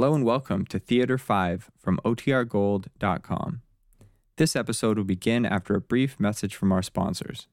Hello and welcome to Theater 5 from OTRGold.com. This episode will begin after a brief message from our sponsors.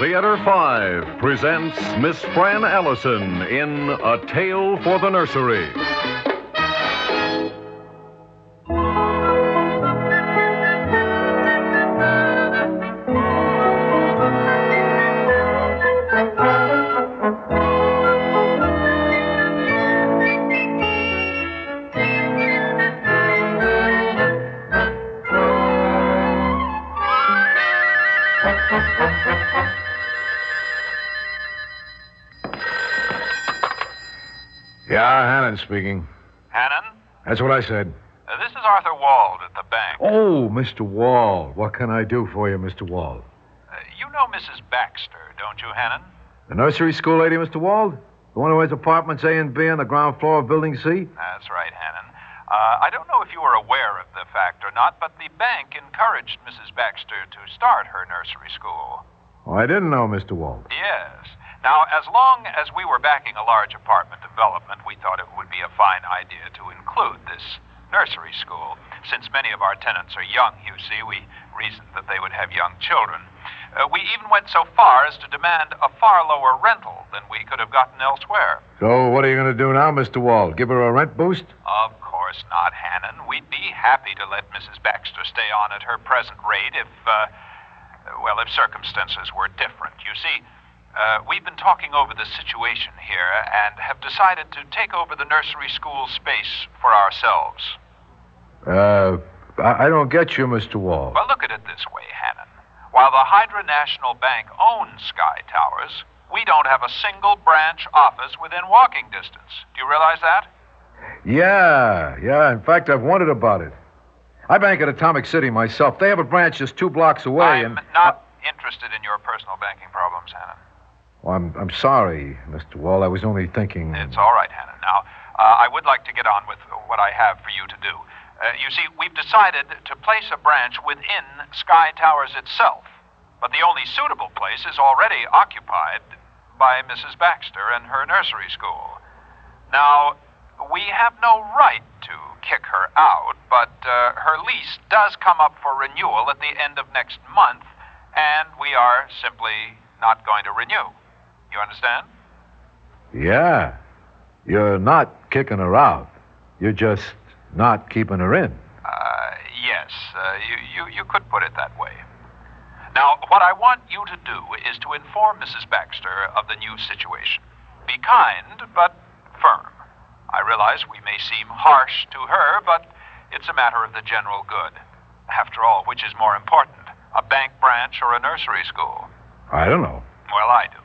Theater 5 presents Miss Fran Allison in A Tale for the Nursery. Yeah, Hannon speaking. Hannon, That's what I said. uh, this is Arthur Wald at the bank. Oh, Mr. Wald. What can I do for you, Mr. Wald? Uh, you know Mrs. Baxter, don't you, Hannon? The nursery school lady, Mr. Wald? The one who has apartments A and B on the ground floor of Building C? That's right, Hannon. Uh, I don't know if you were aware of the fact or not, but the bank encouraged Mrs. Baxter to start her nursery school. Oh, I didn't know, Mr. Wall. Yes. Now, as long as we were backing a large apartment development, we thought it would be a fine idea to include this nursery school. Since many of our tenants are young, you see, we reasoned that they would have young children. Uh, we even went so far as to demand a far lower rental than we could have gotten elsewhere. So, what are you going to do now, Mr. Wall? Give her a rent boost? Of course not, Hannon. We'd be happy to let Mrs. Baxter stay on at her present rate if, uh, well, if circumstances were different. You see, uh, we've been talking over the situation here and have decided to take over the nursery school space for ourselves. Uh, I, I don't get you, Mr. Wall. Well, look at it this way, Hannon. While the Hydra National Bank owns Sky Towers, we don't have a single branch office within walking distance. Do you realize that? Yeah, yeah. In fact, I've wondered about it. I bank at Atomic City myself. They have a branch just two blocks away, I'm and not interested in your personal banking problems, Hannon. Well, I'm I'm sorry, Mr. Wall. I was only thinking. It's all right, Hannon. Now, uh, I would like to get on with what I have for you to do. Uh, you see, we've decided to place a branch within Sky Towers itself, but the only suitable place is already occupied by Mrs. Baxter and her nursery school. Now, we have no right to kick her out, but uh, her lease does come up for renewal at the end of next month, and we are simply not going to renew. You understand? Yeah. You're not kicking her out. You're just not keeping her in. Uh, yes, uh, you, you, you could put it that way. Now, what I want you to do is to inform Mrs. Baxter of the new situation. Be kind, but firm. I realize we may seem harsh to her, but it's a matter of the general good. After all, which is more important, a bank branch or a nursery school? I don't know. Well, I do.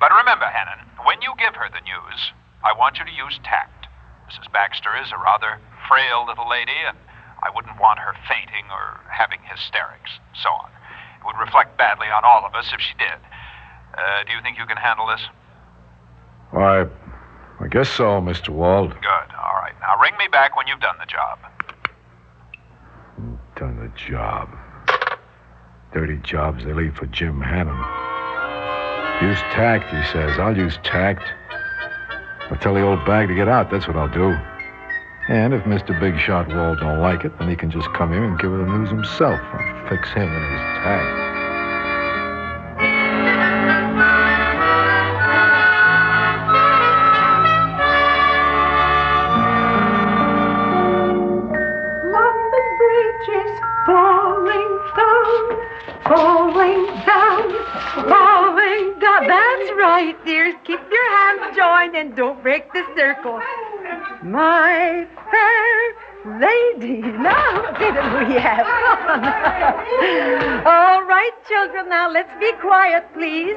But remember, Hannon, when you give her the news, I want you to use tact. Mrs. Baxter is a rather frail little lady, and I wouldn't want her fainting or having hysterics, so on. It would reflect badly on all of us if she did. Uh, do you think you can handle this? Why, I guess so, Mr. Wald. Good. All right. Now ring me back when you've done the job. Done the job. Dirty jobs they leave for Jim Hannon. Use tact, he says. I'll use tact. I'll tell the old bag to get out. That's what I'll do. And if Mr. Big Shot Wald don't like it, then he can just come here and give her the news himself. I'll fix him and his tact. Right, dears. Keep your hands joined and don't break the circle. My fair lady. Now, didn't we have? All right, children, now let's be quiet, please.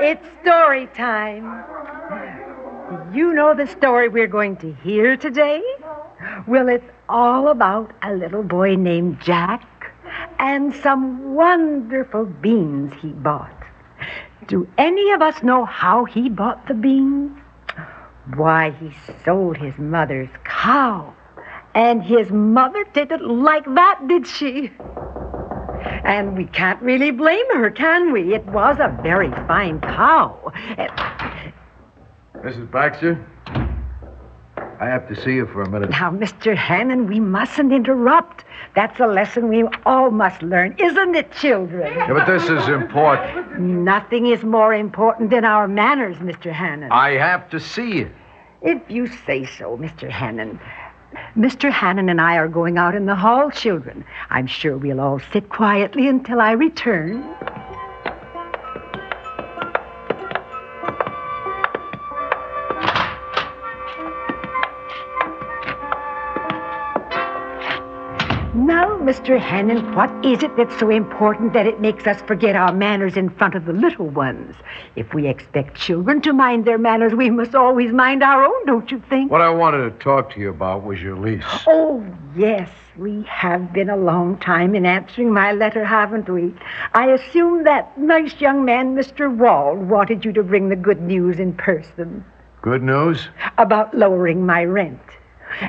It's story time. Do you know the story we're going to hear today? Well, it's all about a little boy named Jack and some wonderful beans he bought. Do any of us know how he bought the beans? Why, he sold his mother's cow. And his mother didn't like that, did she? And we can't really blame her, can we? It was a very fine cow. Mrs. Baxter? I have to see you for a minute. Now, Mr. Hannon, we mustn't interrupt. That's a lesson we all must learn, isn't it, children? Yeah, but this is important. Nothing is more important than our manners, Mr. Hannon. I have to see you. If you say so, Mr. Hannon. Mr. Hannon and I are going out in the hall, children. I'm sure we'll all sit quietly until I return. Mr. Hannon, what is it that's so important that it makes us forget our manners in front of the little ones? If we expect children to mind their manners, we must always mind our own, don't you think? What I wanted to talk to you about was your lease. Oh, yes, we have been a long time in answering my letter, haven't we? I assume that nice young man, Mr. Wald, wanted you to bring the good news in person Good news? about lowering my rent.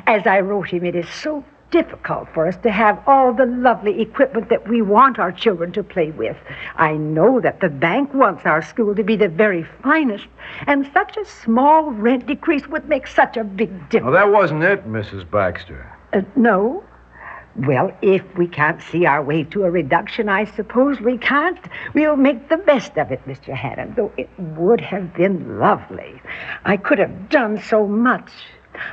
As I wrote him, it is so difficult for us to have all the lovely equipment that we want our children to play with. I know that the bank wants our school to be the very finest, and such a small rent decrease would make such a big Oh, difference. that wasn't it, Mrs. Baxter. Uh, no? Well, if we can't see our way to a reduction, I suppose we can't. We'll make the best of it, Mr. Hannon, though it would have been lovely. I could have done so much.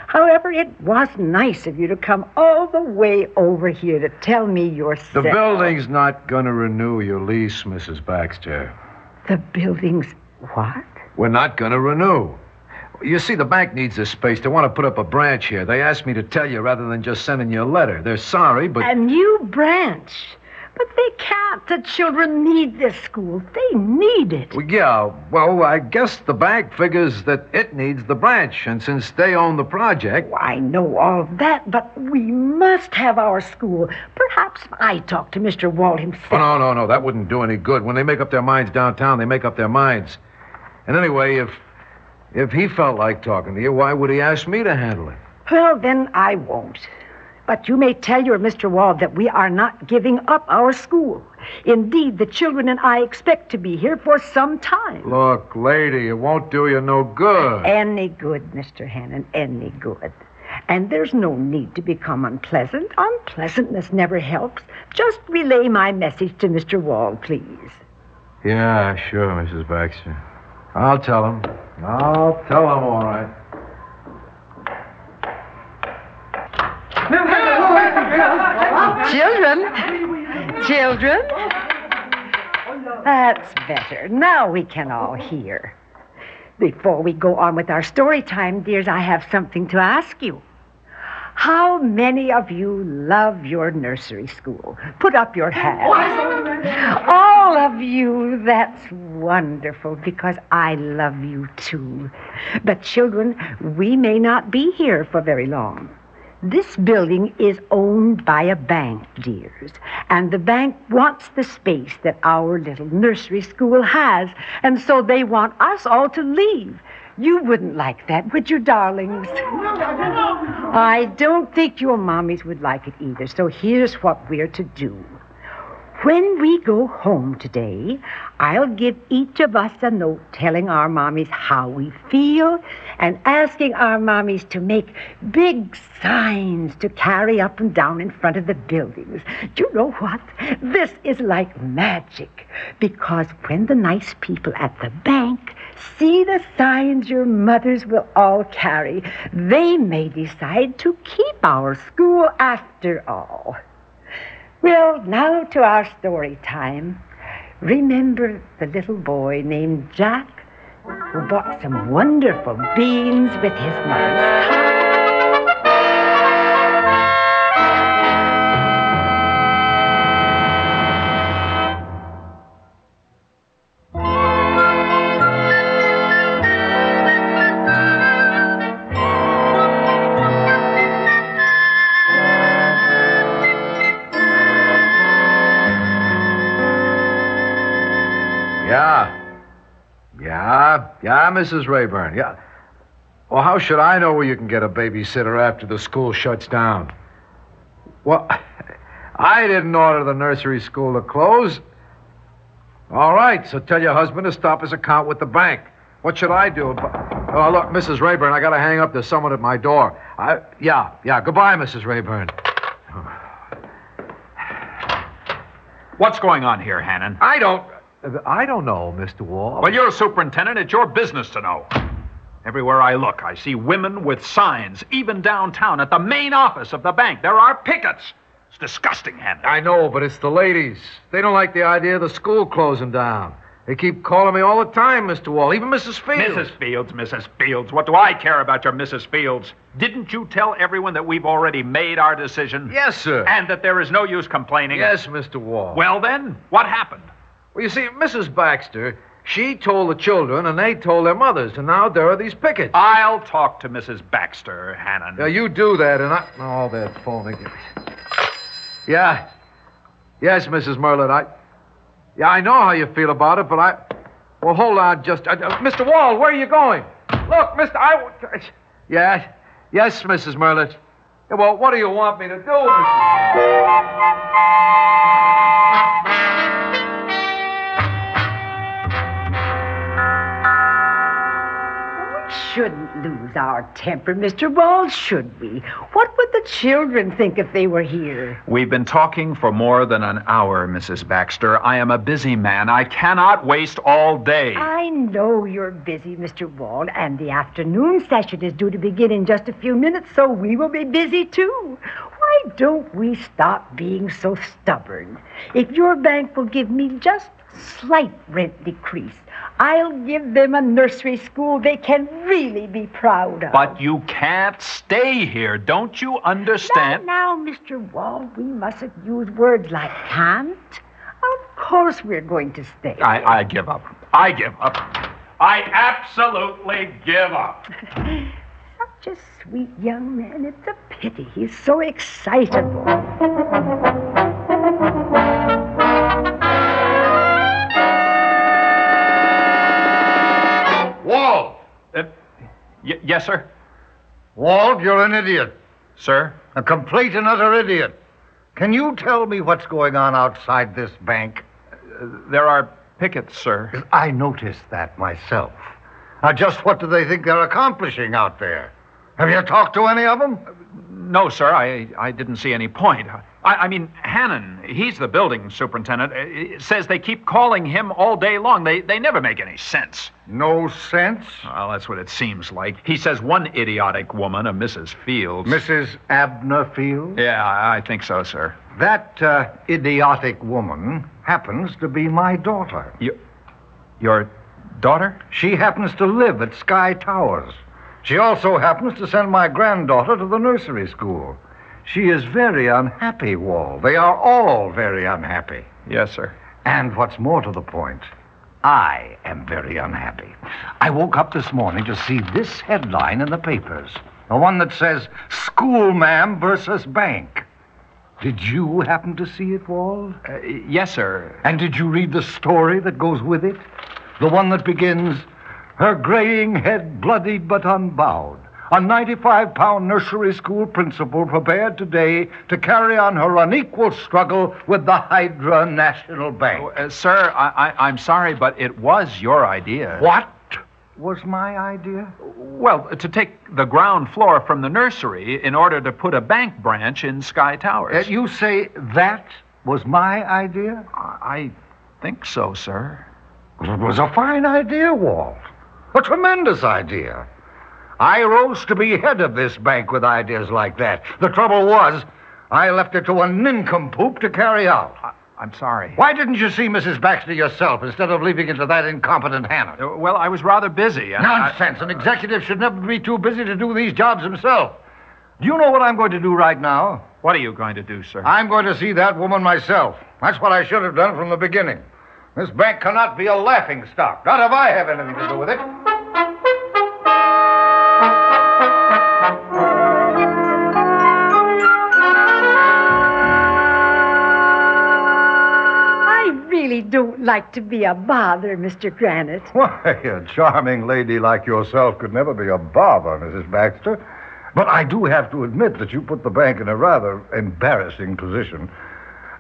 However, it was nice of you to come all the way over here to tell me yourself. The building's not going to renew your lease, Mrs. Baxter. The building's what? We're not going to renew. You see, the bank needs this space. They want to put up a branch here. They asked me to tell you rather than just sending you a letter. They're sorry, but. A new branch. But they can't. The children need this school. They need it. Well, yeah, well, I guess the bank figures that it needs the branch, and since they own the project. Oh, I know all that, but we must have our school. Perhaps I talk to Mr. Wall himself. Oh, no, no, no, that wouldn't do any good. When they make up their minds downtown, they make up their minds. And anyway, if if he felt like talking to you, why would he ask me to handle it? Well, then I won't. But you may tell your Mr. Wall that we are not giving up our school. Indeed, the children and I expect to be here for some time. Look, lady, it won't do you no good. Any good, Mr. Hannon, any good. And there's no need to become unpleasant. Unpleasantness never helps. Just relay my message to Mr. Wall, please. Yeah, sure, Mrs. Baxter. I'll tell him. I'll tell him, all right. Children? Children? That's better. Now we can all hear. Before we go on with our story time, dears, I have something to ask you. How many of you love your nursery school? Put up your hand. All of you, that's wonderful because I love you too. But, children, we may not be here for very long. This building is owned by a bank, dears, and the bank wants the space that our little nursery school has, and so they want us all to leave. You wouldn't like that, would you, darlings? I don't think your mommies would like it either, so here's what we're to do. When we go home today, I'll give each of us a note telling our mommies how we feel and asking our mommies to make big signs to carry up and down in front of the buildings. Do you know what? This is like magic because when the nice people at the bank see the signs your mothers will all carry, they may decide to keep our school after all. Well, now to our story time. Remember the little boy named Jack who bought some wonderful beans with his mother's Yeah, Mrs. Rayburn. Yeah. Well, how should I know where you can get a babysitter after the school shuts down? Well, I didn't order the nursery school to close. All right, so tell your husband to stop his account with the bank. What should I do? Oh, look, Mrs. Rayburn, I gotta hang up. There's someone at my door. I, yeah, yeah. Goodbye, Mrs. Rayburn. What's going on here, Hannon? I don't. I don't know, Mr. Wall. Well, you're a superintendent. It's your business to know. Everywhere I look, I see women with signs, even downtown at the main office of the bank. There are pickets. It's disgusting, Hannon. I know, but it's the ladies. They don't like the idea of the school closing down. They keep calling me all the time, Mr. Wall. Even Mrs. Fields. Mrs. Fields, Mrs. Fields. What do I care about your Mrs. Fields? Didn't you tell everyone that we've already made our decision? Yes, sir. And that there is no use complaining? Yes, Mr. Wall. Well, then, what happened? Well, you see, Mrs. Baxter, she told the children, and they told their mothers, and now there are these pickets. I'll talk to Mrs. Baxter, Hannon. Yeah, you do that, and I. Oh, that phone again. Yeah. Yes, Mrs. Merlin, I. Yeah, I know how you feel about it, but I. Well, hold on just. Uh, uh, Mr. Wall, where are you going? Look, Mr. I. Yeah. Yes, Mrs. Merlin. Yeah, well, what do you want me to do, Mrs. shouldn't lose our temper, Mr. Wall, should we? What would the children think if they were here? We've been talking for more than an hour, Mrs. Baxter. I am a busy man. I cannot waste all day. I know you're busy, Mr. Wall, and the afternoon session is due to begin in just a few minutes, so we will be busy too. Why don't we stop being so stubborn? If your bank will give me just slight rent decrease, I'll give them a nursery school they can really be proud of. But you can't stay here. Don't you understand? Now, now, Mr. Wall, we mustn't use words like can't. Of course we're going to stay. I, I give up. I give up. I absolutely give up. Such a sweet young man. It's a pity he's so excitable. Yes, sir. Walt, you're an idiot. Sir? A complete and utter idiot. Can you tell me what's going on outside this bank? Uh, there are pickets, sir. I noticed that myself. Now, just what do they think they're accomplishing out there? Have you talked to any of them? No, sir. I, I didn't see any point. I, I mean, Hannon, he's the building superintendent, uh, says they keep calling him all day long. They, they never make any sense. No sense? Well, that's what it seems like. He says one idiotic woman, a Mrs. Fields. Mrs. Abner Field? Yeah, I I think so, sir. That uh, idiotic woman happens to be my daughter. You, your daughter? She happens to live at Sky Towers. She also happens to send my granddaughter to the nursery school. She is very unhappy, Wall. They are all very unhappy. Yes, sir. And what's more to the point, I am very unhappy. I woke up this morning to see this headline in the papers the one that says, Schoolma'am versus Bank. Did you happen to see it, Wall? Uh, yes, sir. And did you read the story that goes with it? The one that begins, Her graying head bloodied but unbowed. A 95 pound nursery school principal prepared today to carry on her unequal struggle with the Hydra National Bank. Uh, sir, I, I, I'm sorry, but it was your idea. What was my idea? Well, to take the ground floor from the nursery in order to put a bank branch in Sky Uh, Towers. you say that was my idea? I think so, sir. It was a fine idea, Walt. A tremendous idea. I rose to be head of this bank with ideas like that. The trouble was, I left it to a nincompoop to carry out. I'm sorry. Why didn't you see Mrs. Baxter yourself instead of leaving it to that incompetent Hannon? Uh, Well, I was rather busy. and I- Nonsense. An executive should never be too busy to do these jobs himself. Do you know what I'm going to do right now? What are you going to do, sir? I'm going to see that woman myself. That's what I should have done from the beginning. This bank cannot be a laughing stock. Not if I have anything to do with it. Don't like to be a bother, Mr. Granite. Why, a charming lady like yourself could never be a bother, Mrs. Baxter. But I do have to admit that you put the bank in a rather embarrassing position.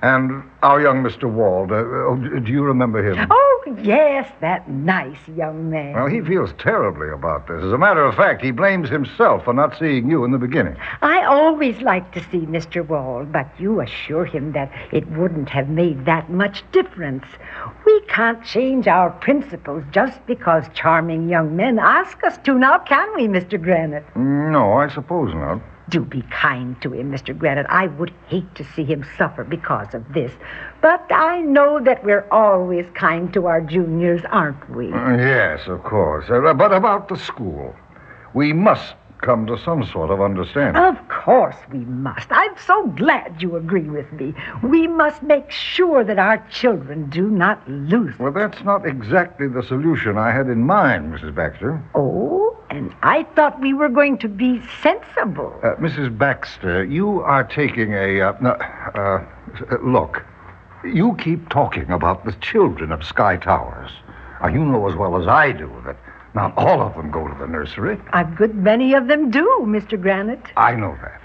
And our young Mr. Wald, uh, oh, do you remember him? Oh, yes, that nice young man. Well, he feels terribly about this. As a matter of fact, he blames himself for not seeing you in the beginning. I always like to see Mr. Wald, but you assure him that it wouldn't have made that much difference. We can't change our principles just because charming young men ask us to, now can we, Mr. Granite? Mm, no, I suppose not. Do be kind to him, Mr. Granite. I would hate to see him suffer because of this. But I know that we're always kind to our juniors, aren't we? Uh, yes, of course. Uh, but about the school, we must come to some sort of understanding. Of course we must. I'm so glad you agree with me. We must make sure that our children do not lose. Well, that's not exactly the solution I had in mind, Mrs. Baxter. Oh, and I thought we were going to be sensible. Uh, Mrs. Baxter, you are taking a. Uh, uh, look, you keep talking about the children of Sky Towers. Now, you know as well as I do that not all of them go to the nursery. A good many of them do, Mr. Granite. I know that.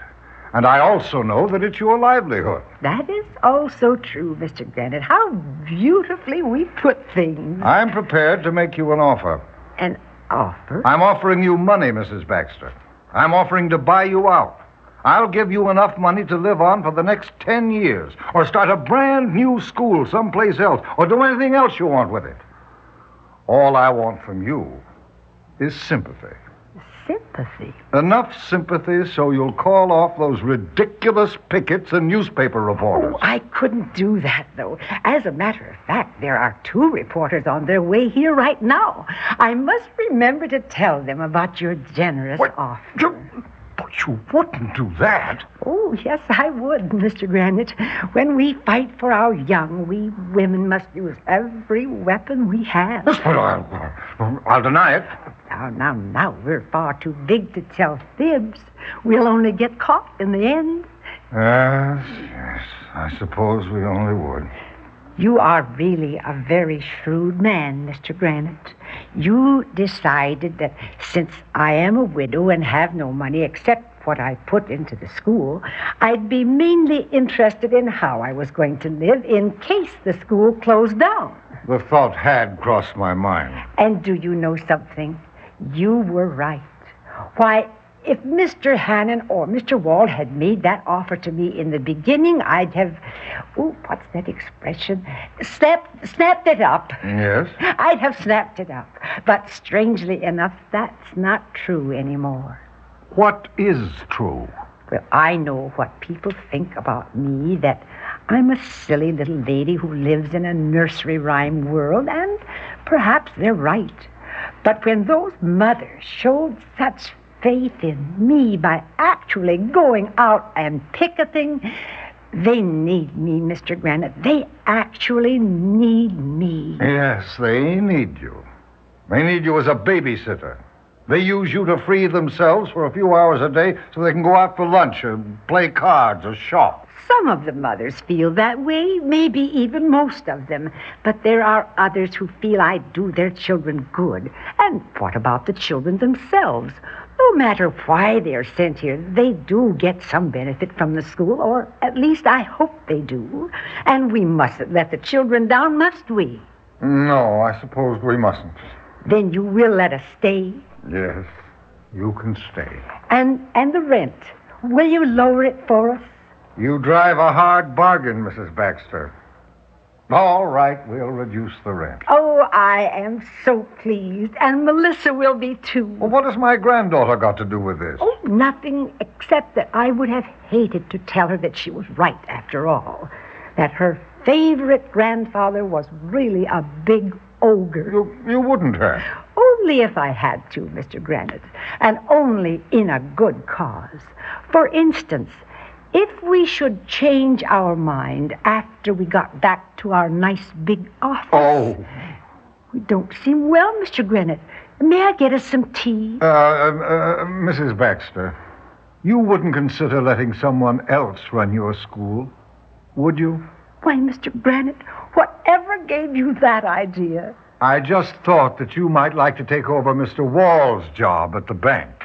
And I also know that it's your livelihood. That is also true, Mr. Granite. How beautifully we put things. I'm prepared to make you an offer. An offer? I'm offering you money, Mrs. Baxter. I'm offering to buy you out. I'll give you enough money to live on for the next ten years, or start a brand new school someplace else, or do anything else you want with it. All I want from you is sympathy. Sympathy. Enough sympathy so you'll call off those ridiculous pickets and newspaper reporters. Oh, I couldn't do that, though. As a matter of fact, there are two reporters on their way here right now. I must remember to tell them about your generous What? offer. You- but you wouldn't do that. Oh, yes, I would, Mr. Granite. When we fight for our young, we women must use every weapon we have. Yes, but I'll, I'll deny it. Now, now, now, we're far too big to tell fibs. We'll only get caught in the end. Yes, yes. I suppose we only would. You are really a very shrewd man, Mr. Granite. You decided that since I am a widow and have no money except what I put into the school, I'd be mainly interested in how I was going to live in case the school closed down. The thought had crossed my mind. And do you know something? You were right. Why, if Mr. Hannon or Mr. Wald had made that offer to me in the beginning, I'd have, oh, what's that expression? Snapped, snapped it up. Yes? I'd have snapped it up. But strangely enough, that's not true anymore. What is true? Well, I know what people think about me, that I'm a silly little lady who lives in a nursery rhyme world, and perhaps they're right. But when those mothers showed such faith in me by actually going out and picketing, they need me, Mr. Granite. They actually need me. Yes, they need you. They need you as a babysitter. They use you to free themselves for a few hours a day so they can go out for lunch or play cards or shop. Some of the mothers feel that way, maybe even most of them. But there are others who feel I do their children good. And what about the children themselves? No matter why they're sent here, they do get some benefit from the school, or at least I hope they do. And we mustn't let the children down, must we? No, I suppose we mustn't. Then you will let us stay. Yes, you can stay. And and the rent. Will you lower it for us? You drive a hard bargain, Mrs. Baxter. All right, we'll reduce the rent. Oh, I am so pleased. And Melissa will be too. Well, what has my granddaughter got to do with this? Oh, nothing except that I would have hated to tell her that she was right after all. That her favorite grandfather was really a big ogre. You, you wouldn't have. Only if I had to, Mr. Granite, and only in a good cause. For instance, if we should change our mind after we got back to our nice big office. Oh, We don't seem well, Mr. Granite. May I get us some tea? uh, uh, Mrs. Baxter, you wouldn't consider letting someone else run your school, would you? Why, Mr. Granite, whatever gave you that idea? I just thought that you might like to take over Mr. Wall's job at the bank.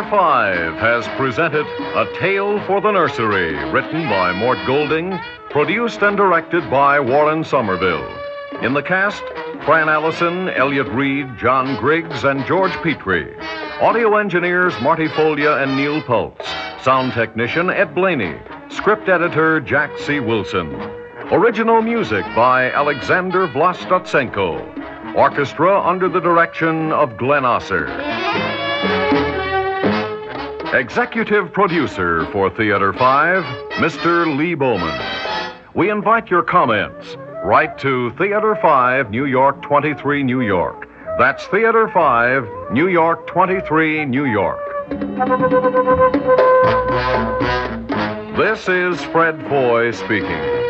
Theater 5 has presented A Tale for the Nursery, written by Mort Golding, produced and directed by Warren Somerville. In the cast, Fran Allison, Elliott Reid, John Griggs, and George Petrie. Audio engineers Marty Folia and Neil Pultz. Sound technician Ed Blaney. Script editor Jack C. Wilson. Original music by Alexander Vlastotsenko. Orchestra under the direction of Glenn Osser. Executive producer for Theater 5, Mr. Lee Bowman. We invite your comments. Write to Theater 5, New York 23, New York. That's Theater 5, New York 23, New York. This is Fred Foy speaking.